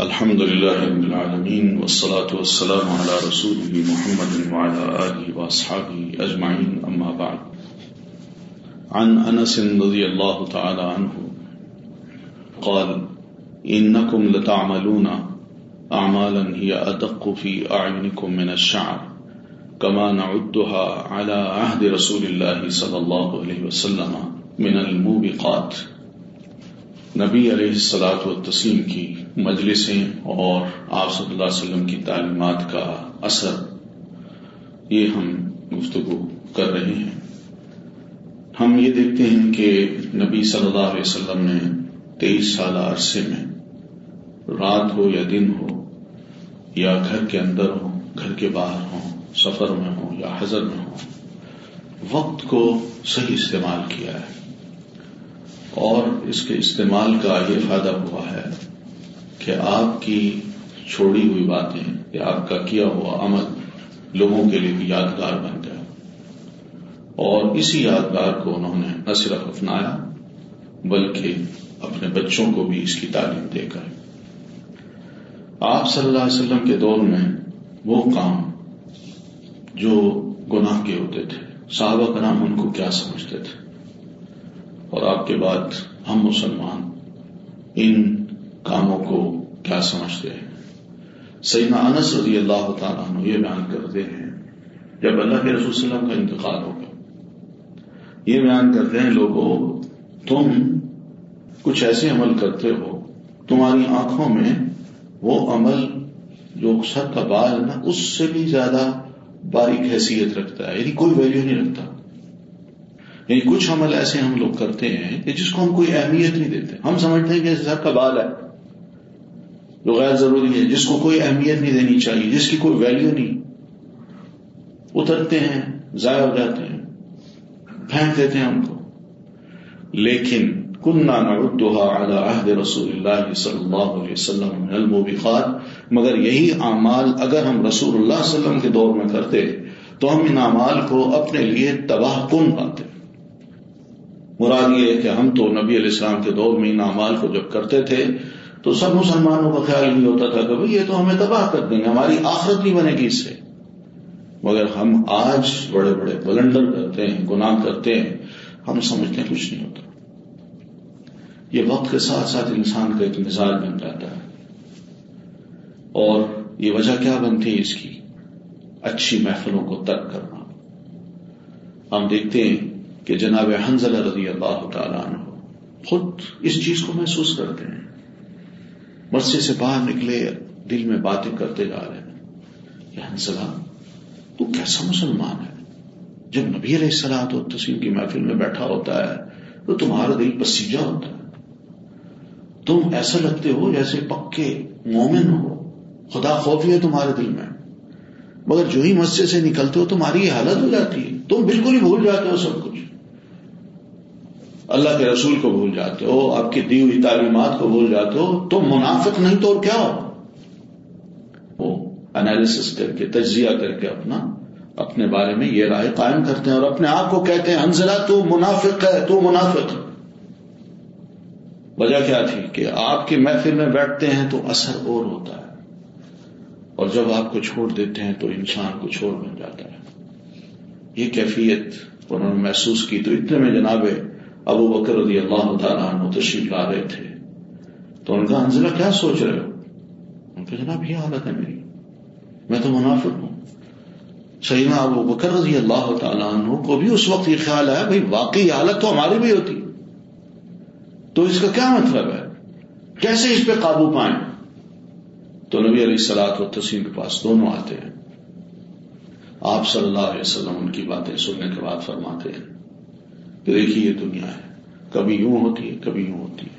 الحمد لله رب العالمين والصلاة والسلام على رسوله محمد وعلى آله وأصحابه أجمعين، أما بعد. عن أنس رضي الله تعالى عنه قال إنكم لتعملون أعمالا هي أدق في أعينكم من الشعر، كما نعدها على عهد رسول الله صلى الله عليه وسلم من الموبقات. نبی علیہ السلاط و کی مجلسیں اور آپ صلی اللہ علیہ وسلم کی تعلیمات کا اثر، یہ ہم گفتگو کر رہے ہیں۔ ہم یہ دیکھتے ہیں کہ نبی صلی اللہ علیہ وسلم نے تیئیس سالہ عرصے میں رات ہو یا دن ہو، یا گھر کے اندر ہو گھر کے باہر ہو سفر میں ہو یا حضر میں ہو وقت کو صحیح استعمال کیا ہے۔ اور اس کے استعمال کا یہ فائدہ ہوا ہے کہ آپ کی چھوڑی ہوئی باتیں یا آپ کا کیا ہوا عمل لوگوں کے لیے بھی یادگار بن گیا اور اسی یادگار کو انہوں نے نہ صرف اپنایا بلکہ اپنے بچوں کو بھی اس کی تعلیم دے کر۔ آپ صلی اللہ علیہ وسلم کے دور میں وہ کام جو گناہ کے ہوتے تھے، صحابہ کا نام ان کو کیا سمجھتے تھے؟ اور آپ کے بعد ہم مسلمان ان کاموں کو کیا سمجھتے ہیں۔ سیدنا انس رضی اللہ تعالیٰ عنہ یہ بیان کرتے ہیں، جب اللہ کے رسول صلی اللہ علیہ وسلم کا انتقال ہو گیا۔ یہ بیان کرتے ہیں لوگوں تم کچھ ایسے عمل کرتے ہو، تمہاری آنکھوں میں وہ عمل جو سر کا بال ہے نا، اس سے بھی زیادہ باریک حیثیت رکھتا ہے یعنی کوئی ویلیو نہیں رکھتا۔ یعنی کچھ عمل ایسے ہم لوگ کرتے ہیں کہ جس کو ہم کوئی اہمیت نہیں دیتے۔ ہم سمجھتے ہیں کہ سر کا بال ہے۔ جو غیر ضروری ہے۔ جس کو کوئی اہمیت نہیں دینی چاہیے، جس کی کوئی ویلیو نہیں۔ اترتے ہیں، ضائع ہو جاتے ہیں، پھینک دیتے ہیں ہم کو۔ لیکن کنہ عہد رسول اللہ صلی اللہ علیہ وسلم الموبقات، مگر یہی اعمال اگر ہم رسول اللہ صلی اللہ علیہ وسلم کے دور میں کرتے، تو ہم ان اعمال کو اپنے لیے تباہ کن پاتے مراد یہ ہے کہ ہم تو نبی علیہ السلام کے دور میں ان اعمال کو جب کرتے تھے تو سب مسلمانوں کا خیال نہیں ہوتا تھا کہ بھائی یہ تو ہمیں تباہ کر دیں گے، ہماری آخرت نہیں بنے گی اس سے۔ مگر ہم آج بڑے بڑے بلنڈر کرتے ہیں، گناہ کرتے ہیں ہم سمجھتے ہیں کچھ نہیں ہوتا۔ یہ وقت کے ساتھ ساتھ انسان کا ایک مزاج بن جاتا ہے۔ اور یہ وجہ کیا بنتی ہے اس کی؟ اچھی محفلوں کو ترک کرنا۔ ہم دیکھتے ہیں کہ جناب حنزل رضی اللہ تعالیٰ عنہ خود اس چیز کو محسوس کرتے ہیں۔ مرثے سے باہر نکلے، دل میں باتیں کرتے جا رہے ہیں۔ کہ حنزلہ تو کیسا مسلمان ہے؟ جب نبی علیہ السلام تو تسلیم کی محفل میں بیٹھا ہوتا ہے، تو تمہارا دل پسیجا ہوتا ہے۔ تم ایسا لگتے ہو جیسے پکے مومن ہو۔ خدا خوفی ہے تمہارے دل میں۔ مگر جو ہی مسجد سے نکلتے ہو، تمہاری یہ حالت ہو جاتی ہے۔ تم بالکل ہی بھول جاتے ہو سب کچھ۔ اللہ کے رسول کو بھول جاتے ہو، آپ کی دی ہوئی تعلیمات کو بھول جاتے ہو، تو منافق نہیں تو اور کیا ہو؟ وہ انالیس کر کے، تجزیہ کر کے اپنا، اپنے بارے میں یہ رائے قائم کرتے ہیں اور اپنے آپ کو کہتے ہیں، انزلہ، تو منافق ہے، تو منافق۔ وجہ کیا تھی؟ کہ آپ کی محفل میں بیٹھتے ہیں تو اثر اور ہوتا ہے۔ اور جب آپ کو چھوڑ دیتے ہیں تو انسان کو چھوڑ بن جاتا ہے۔ یہ کیفیت انہوں نے محسوس کی۔ تو اتنے میں جناب ابو بکر رضی اللہ تعالیٰ عنہ تشریف لا رہے تھے۔ تو ان کا انزلہ کیا سوچ رہے ہو؟ ان کا جناب یہ حالت ہے میری۔ میں تو منافق ہوں۔ سیدنا ابو بکر رضی اللہ تعالیٰ عنہ کو بھی اس وقت یہ خیال ہے بھائی واقعی حالت تو ہماری بھی ہوتی۔ تو اس کا کیا مطلب ہے؟ کیسے اس پہ قابو پائیں؟ تو نبی علیہ السلاط و تسیم کے پاس دونوں آتے ہیں۔ آپ صلی اللہ علیہ وسلم ان کی باتیں سننے کے بعد فرماتے ہیں۔ کہ دیکھیے یہ دنیا ہے۔ کبھی یوں ہوتی ہے، کبھی یوں ہوتی ہے۔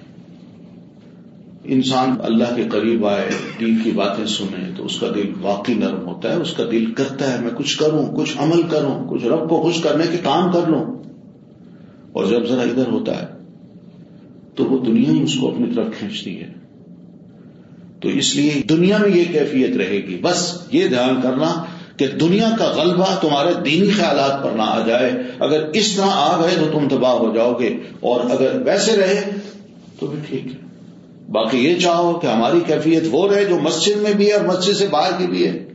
انسان اللہ کے قریب آئے، دین کی باتیں سنے، تو اس کا دل واقعی نرم ہوتا ہے، اس کا دل کرتا ہے، میں کچھ کروں، کچھ عمل کروں، کچھ رب کو خوش کرنے کے کام کر لوں۔ اور جب ذرا ادھر ہوتا ہے، تو وہ دنیا ہی اس کو اپنی طرف کھینچتی ہے۔ تو اس لیے دنیا میں یہ کیفیت رہے گی۔ بس یہ دھیان کرنا کہ دنیا کا غلبہ تمہارے دینی خیالات پر نہ آ جائے۔ اگر اس طرح آ گئے تو تم تباہ ہو جاؤ گے۔ اور اگر ویسے رہے تو بھی ٹھیک ہے۔ باقی یہ چاہو کہ ہماری کیفیت وہ رہے جو مسجد میں بھی ہے اور مسجد سے باہر کی بھی ہے۔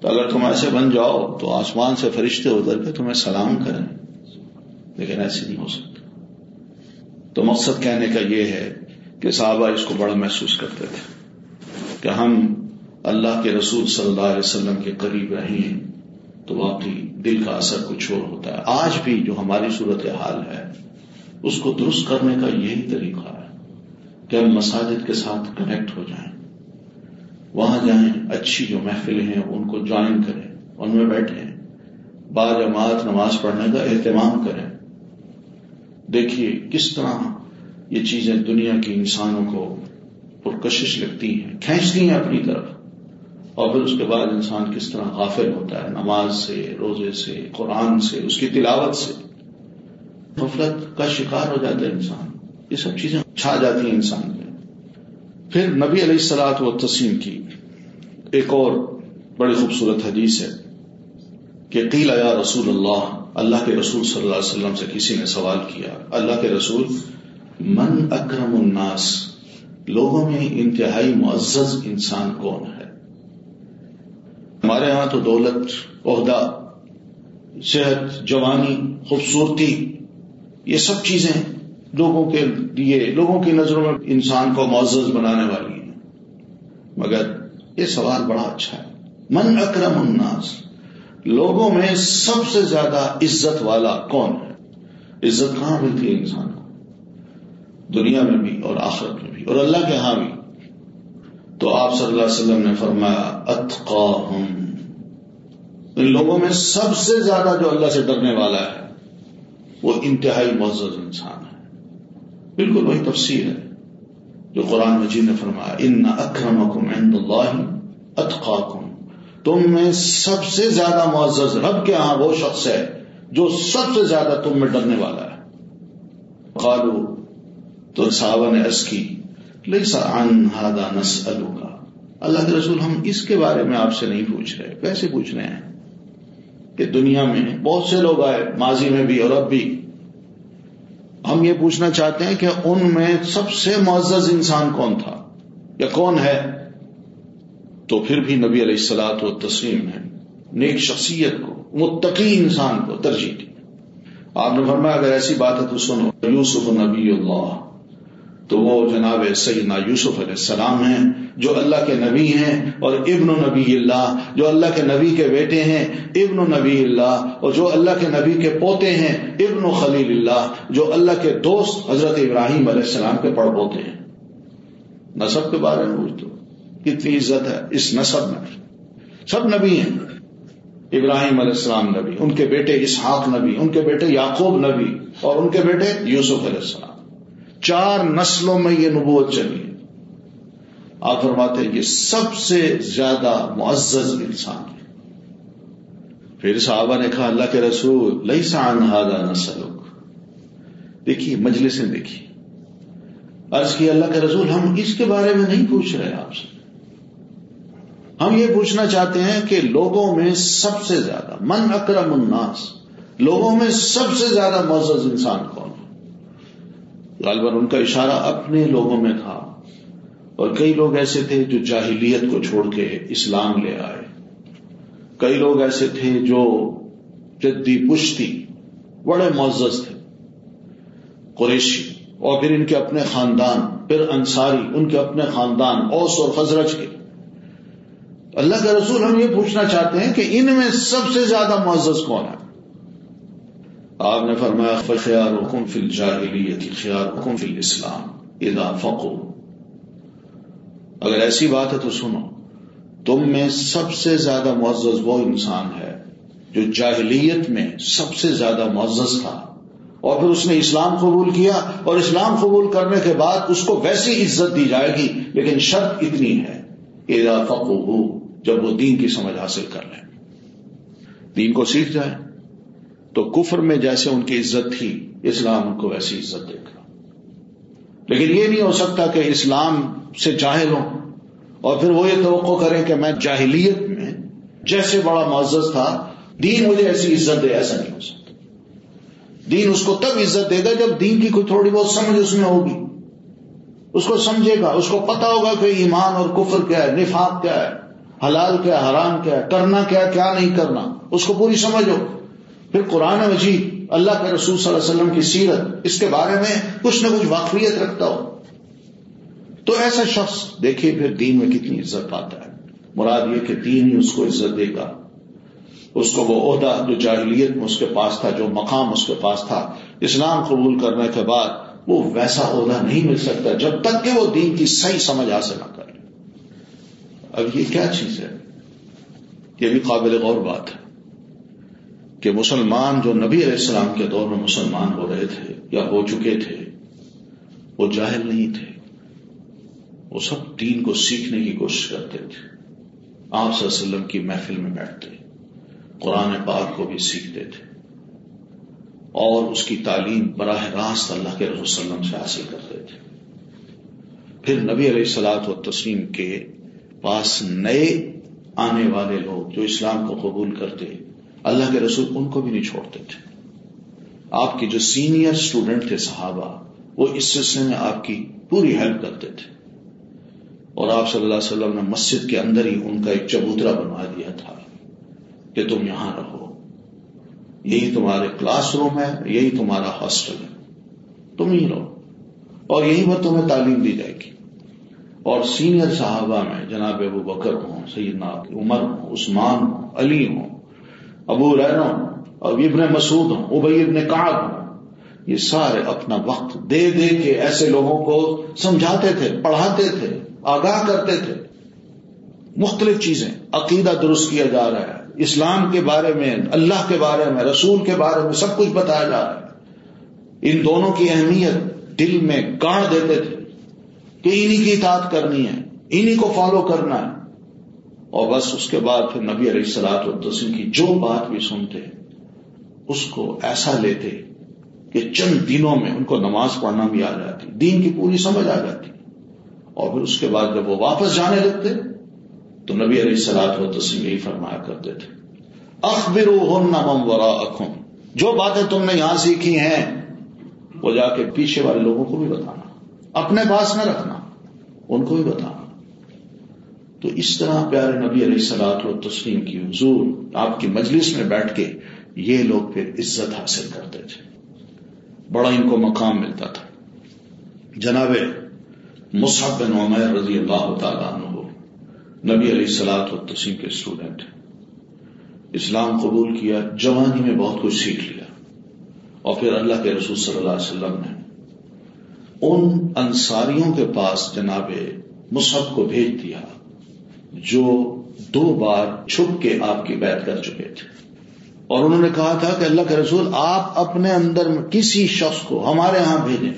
تو اگر تم ایسے بن جاؤ تو آسمان سے فرشتے اتر کے تمہیں سلام کریں۔ لیکن ایسے نہیں ہو سکتا۔ تو مقصد کہنے کا یہ ہے کہ صحابہ اس کو بڑا محسوس کرتے تھے کہ ہم اللہ کے رسول صلی اللہ علیہ وسلم کے قریب رہے ہیں، تو واقعی دل کا اثر کچھ اور ہوتا ہے۔ آج بھی جو ہماری صورت حال ہے، اس کو درست کرنے کا یہی طریقہ ہے کہ ہم مساجد کے ساتھ کنیکٹ ہو جائیں۔ وہاں جائیں، اچھی جو محفلیں ہیں، ان کو جوائن کریں، ان میں بیٹھیں۔ با جماعت نماز پڑھنے کا اہتمام کریں۔ دیکھیے کس طرح یہ چیزیں دنیا کے انسانوں کو پرکشش لگتی ہیں، کھینچتی ہیں اپنی طرف۔ اور پھر اس کے بعد انسان کس طرح غافل ہوتا ہے، نماز سے، روزے سے، قرآن سے، اس کی تلاوت سے۔ غفلت کا شکار ہو جاتا ہے انسان۔ یہ سب چیزیں چھا جاتی ہیں انسان میں۔ پھر نبی علیہ السلاط و تسیم کی ایک اور بڑی خوبصورت حدیث ہے کہ قیل یا رسول اللہ اللہ کے رسول صلی اللہ علیہ وسلم سے کسی نے سوال کیا، اللہ کے رسول، من اکرم الناس؟ لوگوں میں انتہائی معزز انسان کون ہے؟ ہمارے یہاں تو دولت، عہدہ، صحت، جوانی، خوبصورتی، یہ سب چیزیں لوگوں کے لیے، لوگوں کی نظروں میں انسان کو معزز بنانے والی ہیں۔ مگر یہ سوال بڑا اچھا ہے۔ من اکرم الناس، لوگوں میں سب سے زیادہ عزت والا کون ہے؟ عزت کہاں ملتی ہے انسان کو؟ دنیا میں بھی اور آخرت میں بھی۔ اور اللہ کے ہاں بھی۔ تو آپ صلی اللہ علیہ وسلم نے فرمایا، اتقاہم۔ ان لوگوں میں سب سے زیادہ جو اللہ سے ڈرنے والا ہے، وہ انتہائی معزز انسان ہے۔ بالکل وہی تفصیل ہے جو قرآن مجید نے فرمایا، ان اکرم عند اللہ اتقاکم۔ تم میں سب سے زیادہ معزز رب کے ہاں وہ شخص ہے جو سب سے زیادہ تم میں ڈرنے والا ہے۔ قالو تو صحابہ نے عرض کی، لیسا عن هذا نسألوکا اللہ کے رسول ہم اس کے بارے میں آپ سے نہیں پوچھ رہے ویسے پوچھ رہے ہیں؟ کہ دنیا میں بہت سے لوگ آئے، ماضی میں بھی اور اب بھی۔ ہم یہ پوچھنا چاہتے ہیں کہ ان میں سب سے معزز انسان کون تھا؟ یا کون ہے؟ تو پھر بھی نبی علیہ السلاط و تسلیم ہے نیک شخصیت کو، متقی انسان کو ترجیح دی۔ آپ نے فرمایا، اگر ایسی بات ہے تو سنو، یوسف نبی اللہ۔ تو وہ جناب سیدنا یوسف علیہ السلام ہیں، جو اللہ کے نبی ہیں اور ابن نبی اللہ، جو اللہ کے نبی کے بیٹے ہیں، ابن نبی اللہ، اور جو اللہ کے نبی کے پوتے ہیں، ابن و خلیل اللہ، جو اللہ کے دوست حضرت ابراہیم علیہ السلام کے پڑ پوتے ہیں۔ نصب کے بارے میں پوچھ دو کتنی عزت ہے اس نصب میں؟ سب نبی ہیں۔ ابراہیم علیہ السلام نبی، ان کے بیٹے اسحاق نبی، ان کے بیٹے یعقوب نبی، اور ان کے بیٹے یوسف علیہ السلام۔ چار نسلوں میں یہ نبوت چلی آپ فرماتے ہیں یہ سب سے زیادہ معزز انسان ہے۔ پھر صحابہ نے کہا، اللہ کے رسول لئی سان ہادا نسل دیکھیے مجلس دیکھیے۔ عرض کی اللہ کے رسول، ہم اس کے بارے میں نہیں پوچھ رہے آپ سے۔ ہم یہ پوچھنا چاہتے ہیں کہ لوگوں میں سب سے زیادہ، من اکرم الناس، لوگوں میں سب سے زیادہ معزز انسان کون غالباً ان کا اشارہ اپنے لوگوں میں تھا۔ اور کئی لوگ ایسے تھے جو جاہلیت کو چھوڑ کے اسلام لے آئے۔ کئی لوگ ایسے تھے جو جدی پشتی، بڑے معزز تھے۔ قریشی، اور پھر ان کے اپنے خاندان، پھر انصاری، ان کے اپنے خاندان، اوس اور خزرج کے۔ اللہ کا رسول ہم یہ پوچھنا چاہتے ہیں کہ ان میں سب سے زیادہ معزز کون ہے؟ آپ نے فرمایا خیار حکم فل جاہلیت خیار حکم فل اسلام ادا اگر ایسی بات ہے تو سنو، تم میں سب سے زیادہ معزز وہ انسان ہے جو جاہلیت میں سب سے زیادہ معزز تھا۔ اور پھر اس نے اسلام قبول کیا، اور اسلام قبول کرنے کے بعد اس کو ویسی عزت دی جائے گی، لیکن شرط اتنی ہے ادا فقو جب وہ دین کی سمجھ حاصل کر لیں۔ دین کو سیکھ جائے تو کفر میں جیسے ان کی عزت تھی، اسلام ان کو ویسی عزت دے گا۔ لیکن یہ نہیں ہو سکتا کہ اسلام سے جاہل ہوں۔ اور پھر وہ یہ توقع کریں کہ میں جاہلیت میں جیسے بڑا معزز تھا، دین مجھے ایسی عزت دے، ایسا نہیں ہو سکتا۔ دین اس کو تب عزت دے گا جب دین کی کوئی تھوڑی بہت سمجھ اس میں ہوگی۔ اس کو سمجھے گا، اس کو پتا ہوگا کہ ایمان اور کفر کیا ہے، نفاق کیا ہے، حلال کیا ہے، حرام کیا ہے، کرنا کیا کیا نہیں کرنا۔ اس کو پوری سمجھ ہو۔ پھر قرآن مجید، اللہ کے رسول صلی اللہ علیہ وسلم کی سیرت، اس کے بارے میں کچھ نہ کچھ واقفیت رکھتا ہو۔ تو ایسا شخص، دیکھیے پھر دین میں کتنی عزت پاتا ہے۔ مراد یہ کہ دین ہی اس کو عزت دے گا۔ اس کو وہ عہدہ، جو جاہلیت میں اس کے پاس تھا، جو مقام اس کے پاس تھا، اسلام قبول کرنے کے بعد وہ ویسا عہدہ نہیں مل سکتا، جب تک کہ وہ دین کی صحیح سمجھ حاصل نہ کرے۔ اب یہ کیا چیز ہے؟ یہ بھی قابل غور بات ہے۔ کہ مسلمان جو نبی علیہ السلام کے دور میں مسلمان ہو رہے تھے یا ہو چکے تھے، وہ جاہل نہیں تھے۔ وہ سب دین کو سیکھنے کی کوشش کرتے تھے۔ آپ صلی اللہ علیہ وسلم کی محفل میں بیٹھتے، قرآن پاک کو بھی سیکھتے تھے۔ اور اس کی تعلیم براہ راست اللہ کے رسول وسلم سے حاصل کرتے تھے۔ پھر نبی علیہ السلاط و تسلیم کے پاس نئے آنے والے لوگ جو اسلام کو قبول کرتے اللہ کے رسول ان کو بھی نہیں چھوڑتے تھے۔ آپ کے جو سینئر اسٹوڈنٹ تھے صحابہ، وہ اس سلسلے میں آپ کی پوری ہیلپ کرتے تھے۔ اور آپ صلی اللہ علیہ وسلم نے مسجد کے اندر ہی ان کا ایک چبوترا بنوا دیا تھا کہ تم یہاں رہو۔ یہی تمہارے کلاس روم ہے، یہی تمہارا ہاسٹل ہے۔ تم ہی رہو۔ اور یہیں پر تمہیں تعلیم دی جائے گی۔ اور سینئر صحابہ میں جناب ابو بکر ہوں، سیدنا عمر ہوں، عثمان ہوں، علی ہوں ابو ہوں اور ابن مسعود ہوں ابئی ابن کاغ ہوں۔ یہ سارے اپنا وقت دے دے کے ایسے لوگوں کو سمجھاتے تھے، پڑھاتے تھے، آگاہ کرتے تھے۔ مختلف چیزیں، عقیدہ درست کیا جا رہا ہے۔ اسلام کے بارے میں، اللہ کے بارے میں، رسول کے بارے میں سب کچھ بتایا جا رہا ہے۔ ان دونوں کی اہمیت دل میں گاڑ دیتے تھے کہ انہی کی اطاعت کرنی ہے، انہی کو فالو کرنا ہے۔ اور بس اس کے بعد پھر نبی علیہ السلاط الدسم کی جو بات بھی سنتے اس کو ایسا لیتے کہ چند دنوں میں ان کو نماز پڑھنا بھی آ جاتی، دین کی پوری سمجھ آ جاتی۔ اور پھر اس کے بعد جب وہ واپس جانے لگتے تو نبی علیہ السلاط و یہی فرمایا کرتے تھے۔ اخبر ورا اخم جو باتیں تم نے یہاں سیکھی ہیں، وہ جا کے پیچھے والے لوگوں کو بھی بتانا، اپنے پاس نہ رکھنا، ان کو بھی بتانا۔ تو اس طرح پیارے نبی علیہ السلاط و تسلیم کی حضور آپ کی مجلس میں بیٹھ کے یہ لوگ پھر عزت حاصل کرتے تھے۔ بڑا ان کو مقام ملتا تھا۔ جناب مصحب بن عمیر رضی اللہ تعالیٰ عنہ نبی علیہ السلاط و تسیم کے اسٹوڈنٹ اسلام قبول کیا، جوانی میں بہت کچھ سیکھ لیا۔ اور پھر اللہ کے رسول صلی اللہ علیہ وسلم نے ان انصاریوں کے پاس جناب مصحب کو بھیج دیا۔ جو دو بار چھپ کے آپ کی بیعت کر چکے تھے۔ اور انہوں نے کہا تھا کہ اللہ کے رسول، آپ اپنے اندر کسی شخص کو ہمارے ہاں بھیجیں۔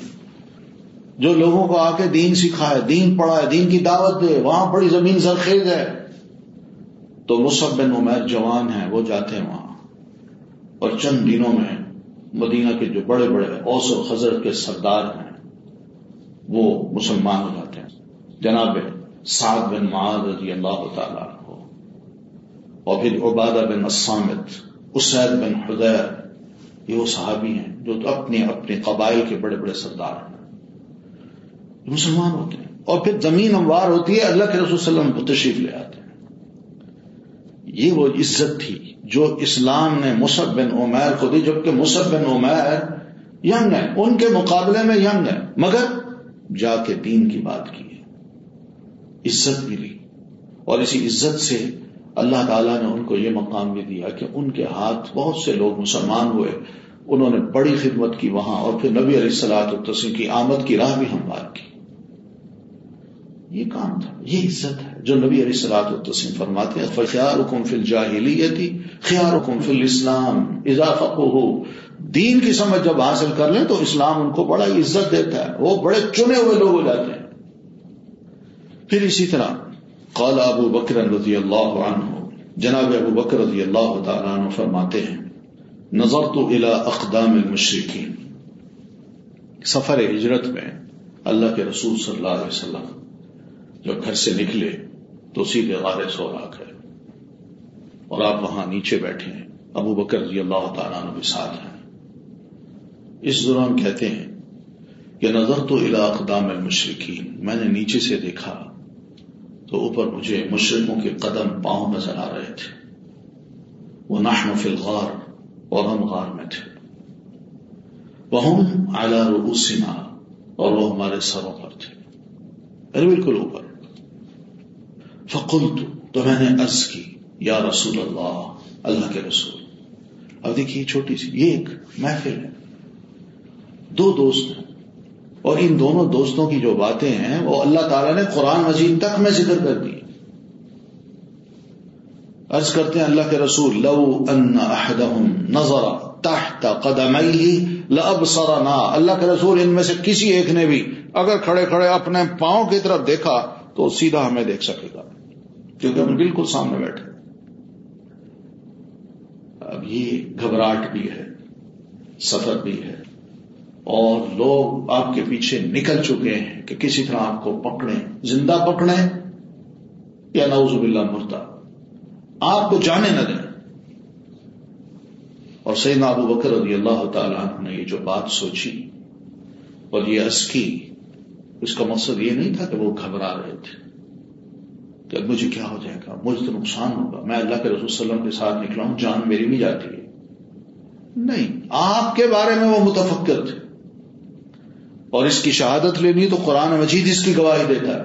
جو لوگوں کو آ کے دین سکھائے، دین پڑھائے، دین کی دعوت دے، وہاں بڑی زمین زرخیز ہے۔ تو مصب بن عمیر جوان ہیں، وہ جاتے ہیں وہاں۔ اور چند دنوں میں مدینہ کے جو بڑے بڑے اوس و خزر کے سردار ہیں، وہ مسلمان ہو جاتے ہیں۔ جناب سعد بن معاذ رضی اللہ تعالیٰ ہو اور پھر عبادہ بن اسامت اسید بن حدیر، یہ وہ صحابی ہیں جو تو اپنے اپنے قبائل کے بڑے بڑے سردار ہیں۔ مسلمان ہوتے ہیں۔ اور پھر زمین اموار ہوتی ہے، اللہ کے رسول صلی اللہ علیہ وسلم کو تشریف لے آتے ہیں۔ یہ وہ عزت تھی جو اسلام نے مصب بن عمیر کو دی، جبکہ مصب بن عمیر ینگ ہے ان کے مقابلے میں ینگ ہے مگر جا کے دین کی بات کی۔ عزت ملی۔ اور اسی عزت سے اللہ تعالیٰ نے ان کو یہ مقام بھی دیا کہ ان کے ہاتھ بہت سے لوگ مسلمان ہوئے۔ انہوں نے بڑی خدمت کی وہاں اور پھر نبی علیہ السلاط التسم کی آمد کی راہ بھی ہم بات کی۔ یہ کام تھا، یہ عزت ہے۔ جو نبی علیہ السلاط التسم فرماتے ہیں فخیار حکم فل جاہلی خیار حکم فل اسلام اضافہ ہو دین کی سمجھ جب حاصل کر لیں تو اسلام ان کو بڑا عزت دیتا ہے۔ وہ بڑے چنے ہوئے لوگ ہو جاتے ہیں۔ پھر اسی طرح قال ابو بکر رضی اللہ عنہ، جناب ابو بکر رضی اللہ تعالیٰ عنہ فرماتے ہیں نظر تو الا اقدام المشرقین سفر ہجرت میں اللہ کے رسول صلی اللہ علیہ وسلم جب گھر سے نکلے تو سیدھے غار سوراخ ہے اور آپ وہاں نیچے بیٹھے ہیں۔ ابو بکر رضی اللہ تعالیٰ بھی ساتھ ہیں۔ اس دوران کہتے ہیں کہ نظر تو اقدام المشرقین میں نے نیچے سے دیکھا تو اوپر مجھے مشرقوں کے قدم پاؤں نظر آ رہے تھے۔ وہ نحن فی الغار اور ہم غار میں تھے۔ وہ اعلی رؤوسنا اور وہ ہمارے سروں پر تھے۔ ارے بالکل اوپر۔ فقلت تو میں نے عرض کی، یا رسول اللہ اللہ کے رسول۔ اب دیکھیے چھوٹی سی، یہ ایک محفل ہے۔ دو دوست ہیں۔ اور ان دونوں دوستوں کی جو باتیں ہیں، وہ اللہ تعالیٰ نے قرآن مجید تک میں ذکر کر دی۔ عرض کرتے ہیں اللہ کے رسول، لو ان احدهم نظر تحت قدميه لابصرنا۔ اللہ کے رسول ان میں سے کسی ایک نے بھی اگر کھڑے کھڑے اپنے پاؤں کی طرف دیکھا تو سیدھا ہمیں دیکھ سکے گا، کیونکہ ہم بالکل سامنے بیٹھے اب یہ گھبراہٹ بھی ہے، سفر بھی ہے۔ اور لوگ آپ کے پیچھے نکل چکے ہیں کہ کسی طرح آپ کو پکڑیں، زندہ پکڑیں یا نوز باللہ مرتا۔ آپ کو جانے نہ دیں۔ اور سیدنا ابو بکر رضی اللہ تعالیٰ عنہ نے یہ جو بات سوچی اور یہ عرض کی، اس کا مقصد یہ نہیں تھا کہ وہ گھبرا رہے تھے کہ اب مجھے کیا ہو جائے گا مجھے تو نقصان ہوگا، میں اللہ کے رسول صلی اللہ علیہ وسلم کے ساتھ نکلا ہوں، جان میری بھی جاتی ہے۔ نہیں، آپ کے بارے میں وہ متفکر تھے۔ اور اس کی شہادت لینی تو قرآن مجید اس کی گواہی دیتا ہے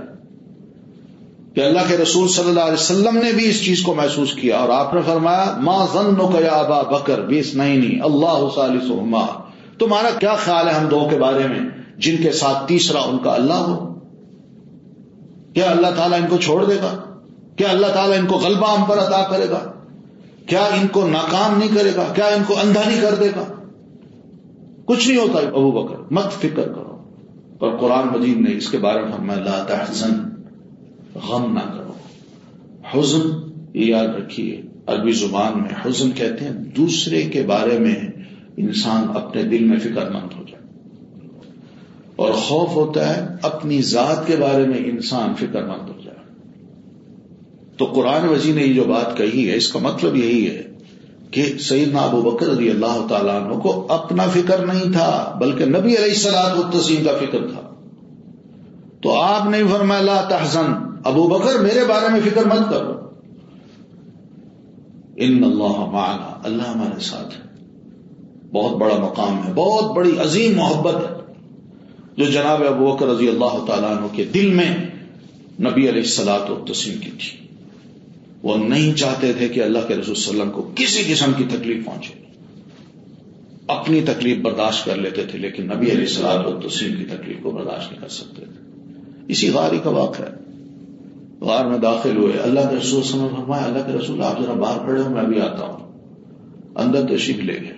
کہ اللہ کے رسول صلی اللہ علیہ وسلم نے بھی اس چیز کو محسوس کیا اور آپ نے فرمایا ماں زن یا ابا بکر بیس نہیں نہیں، اللہ تمہارا کیا خیال ہے ہم دو کے بارے میں؟ جن کے ساتھ تیسرا ان کا اللہ ہو۔ کیا اللہ تعالیٰ ان کو چھوڑ دے گا؟ کیا اللہ تعالیٰ ان کو غلبہ ہم پر عطا کرے گا؟ کیا ان کو ناکام نہیں کرے گا؟ کیا ان کو اندھا نہیں کر دے گا؟ کچھ نہیں ہوتا ابو بکر، مت فکر کرو۔ اور قرآن مجید نے اس کے بارے میں ہمیں لا تحزن، غم نہ کرو۔ حزن، یہ یاد رکھیے، عربی زبان میں حزن کہتے ہیں، دوسرے کے بارے میں انسان اپنے دل میں فکر مند ہو جائے۔ اور خوف ہوتا ہے، اپنی ذات کے بارے میں انسان فکر مند ہو جائے۔ تو قرآن وزی نے یہ جو بات کہی ہے، اس کا مطلب یہی ہے کہ سیدنا ابو بکر رضی اللہ تعالیٰ عنہ کو اپنا فکر نہیں تھا، بلکہ نبی علیہ السلام تسیم کا فکر تھا۔ تو آپ نے فرمایا، لا تحزن، ابو بکر، میرے بارے میں فکر مت کرو۔ ان اللہ معنا، اللہ ہمارے ساتھ ہے۔ بہت بڑا مقام ہے، بہت بڑی عظیم محبت ہے۔ جو جناب ابو بکر رضی اللہ تعالیٰ عنہ کے دل میں نبی علیہ السلاط و تسیم کی تھی۔ وہ نہیں چاہتے تھے کہ اللہ کے رسول صلی اللہ علیہ وسلم کو کسی قسم کی تکلیف پہنچے۔ اپنی تکلیف برداشت کر لیتے تھے، لیکن نبی علیہ السلام و تسیم کی تکلیف کو برداشت نہیں کر سکتے تھے۔ اسی غاری کا واقعہ ہے۔ غار میں داخل ہوئے۔ اللہ کے رسول صلی اللہ علیہ وسلم فرمایا، اللہ کے رسول، آپ ذرا باہر کھڑے ہو میں بھی آتا ہوں۔ اندر تشریف لے گئے۔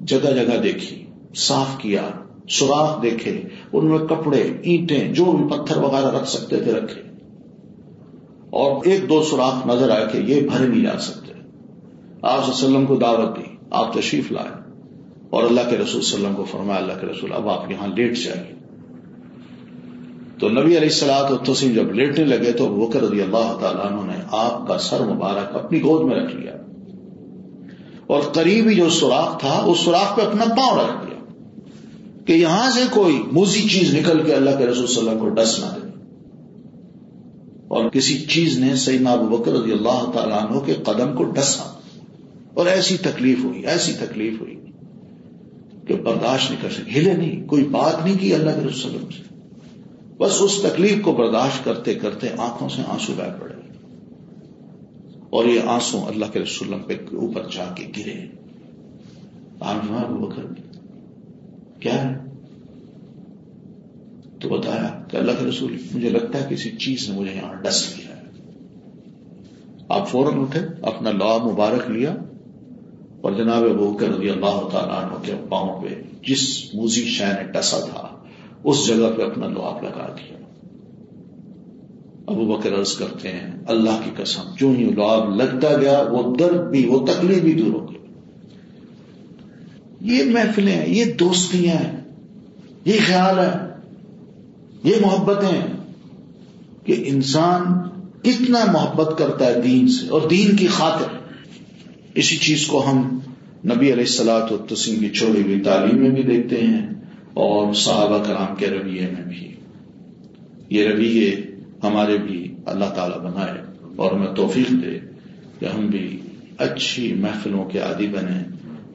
جگہ جگہ دیکھی، صاف کیا، سوراخ دیکھے ان میں کپڑے، اینٹیں، جو بھی پتھر وغیرہ رکھ سکتے تھے، رکھے۔ اور ایک دو سوراخ نظر آئے کہ یہ بھرے نہیں جا سکتے۔ آپ وسلم کو دعوت دی، آپ تشریف لائے اور اللہ کے رسول صلی اللہ علیہ وسلم کو فرمایا، اللہ کے رسول، اب آپ یہاں لیٹ جائیے۔ تو نبی علیہ السلاط تسیم جب لیٹنے لگے تو وکر رضی اللہ تعالیٰ عنہ نے آپ کا سر مبارک اپنی گود میں رکھ لیا اور قریبی جو سوراخ تھا، اس سوراخ پہ اپنا پاؤں رکھ دیا کہ یہاں سے کوئی موزی چیز نکل کے اللہ کے رسول صلی اللہ علیہ وسلم کو ڈس نہ دے۔ اور کسی چیز نے سیدنا ابو بکر رضی اللہ تعالیٰ عنہ کے قدم کو ڈسا اور ایسی تکلیف ہوئی، ایسی تکلیف ہوئی کہ برداشت نہیں کر سکے، ہلے نہیں، کوئی بات نہیں کی اللہ کے رسول سے۔ بس اس تکلیف کو برداشت کرتے کرتے آنکھوں سے آنسو بہ پڑے۔ اور یہ آنسو اللہ کے رسول پہ اوپر جا کے گرے۔ ابو بکر، کیا ہے؟ تو بتایا کہ اللہ کے رسول، مجھے لگتا ہے کسی چیز نے مجھے یہاں ڈس لیا ہے۔ آپ فوراً اٹھے، اپنا لا مبارک لیا اور جناب ابو کے رضی اللہ تعالیٰ عنہ کے پاؤں پہ جس موزی شہ نے ڈسا تھا، اس جگہ پہ اپنا لعاب لگا دیا۔ ابو بکر عرض کرتے ہیں، اللہ کی قسم، جو ہی لعاب لگتا گیا، وہ درد بھی، وہ تکلیف بھی دور ہو گئی۔ یہ محفلیں ہیں، یہ دوستیاں ہیں، یہ خیال ہے۔ یہ محبتیں کہ انسان کتنا محبت کرتا ہے دین سے اور دین کی خاطر۔ اسی چیز کو ہم نبی علیہ السلاط و تسیم کی چھوڑی ہوئی تعلیم میں بھی دیکھتے ہیں اور صحابہ کرام کے رویے میں بھی۔ یہ رویے ہمارے بھی اللہ تعالی بنائے اور ہمیں توفیق دے کہ ہم بھی اچھی محفلوں کے عادی بنے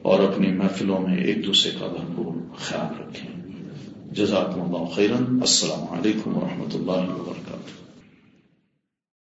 اور اپنی محفلوں میں ایک دوسرے کا بھرپور خیال رکھیں۔ جزاک اللہ خیرن السلام علیکم ورحمۃ اللہ وبرکاتہ.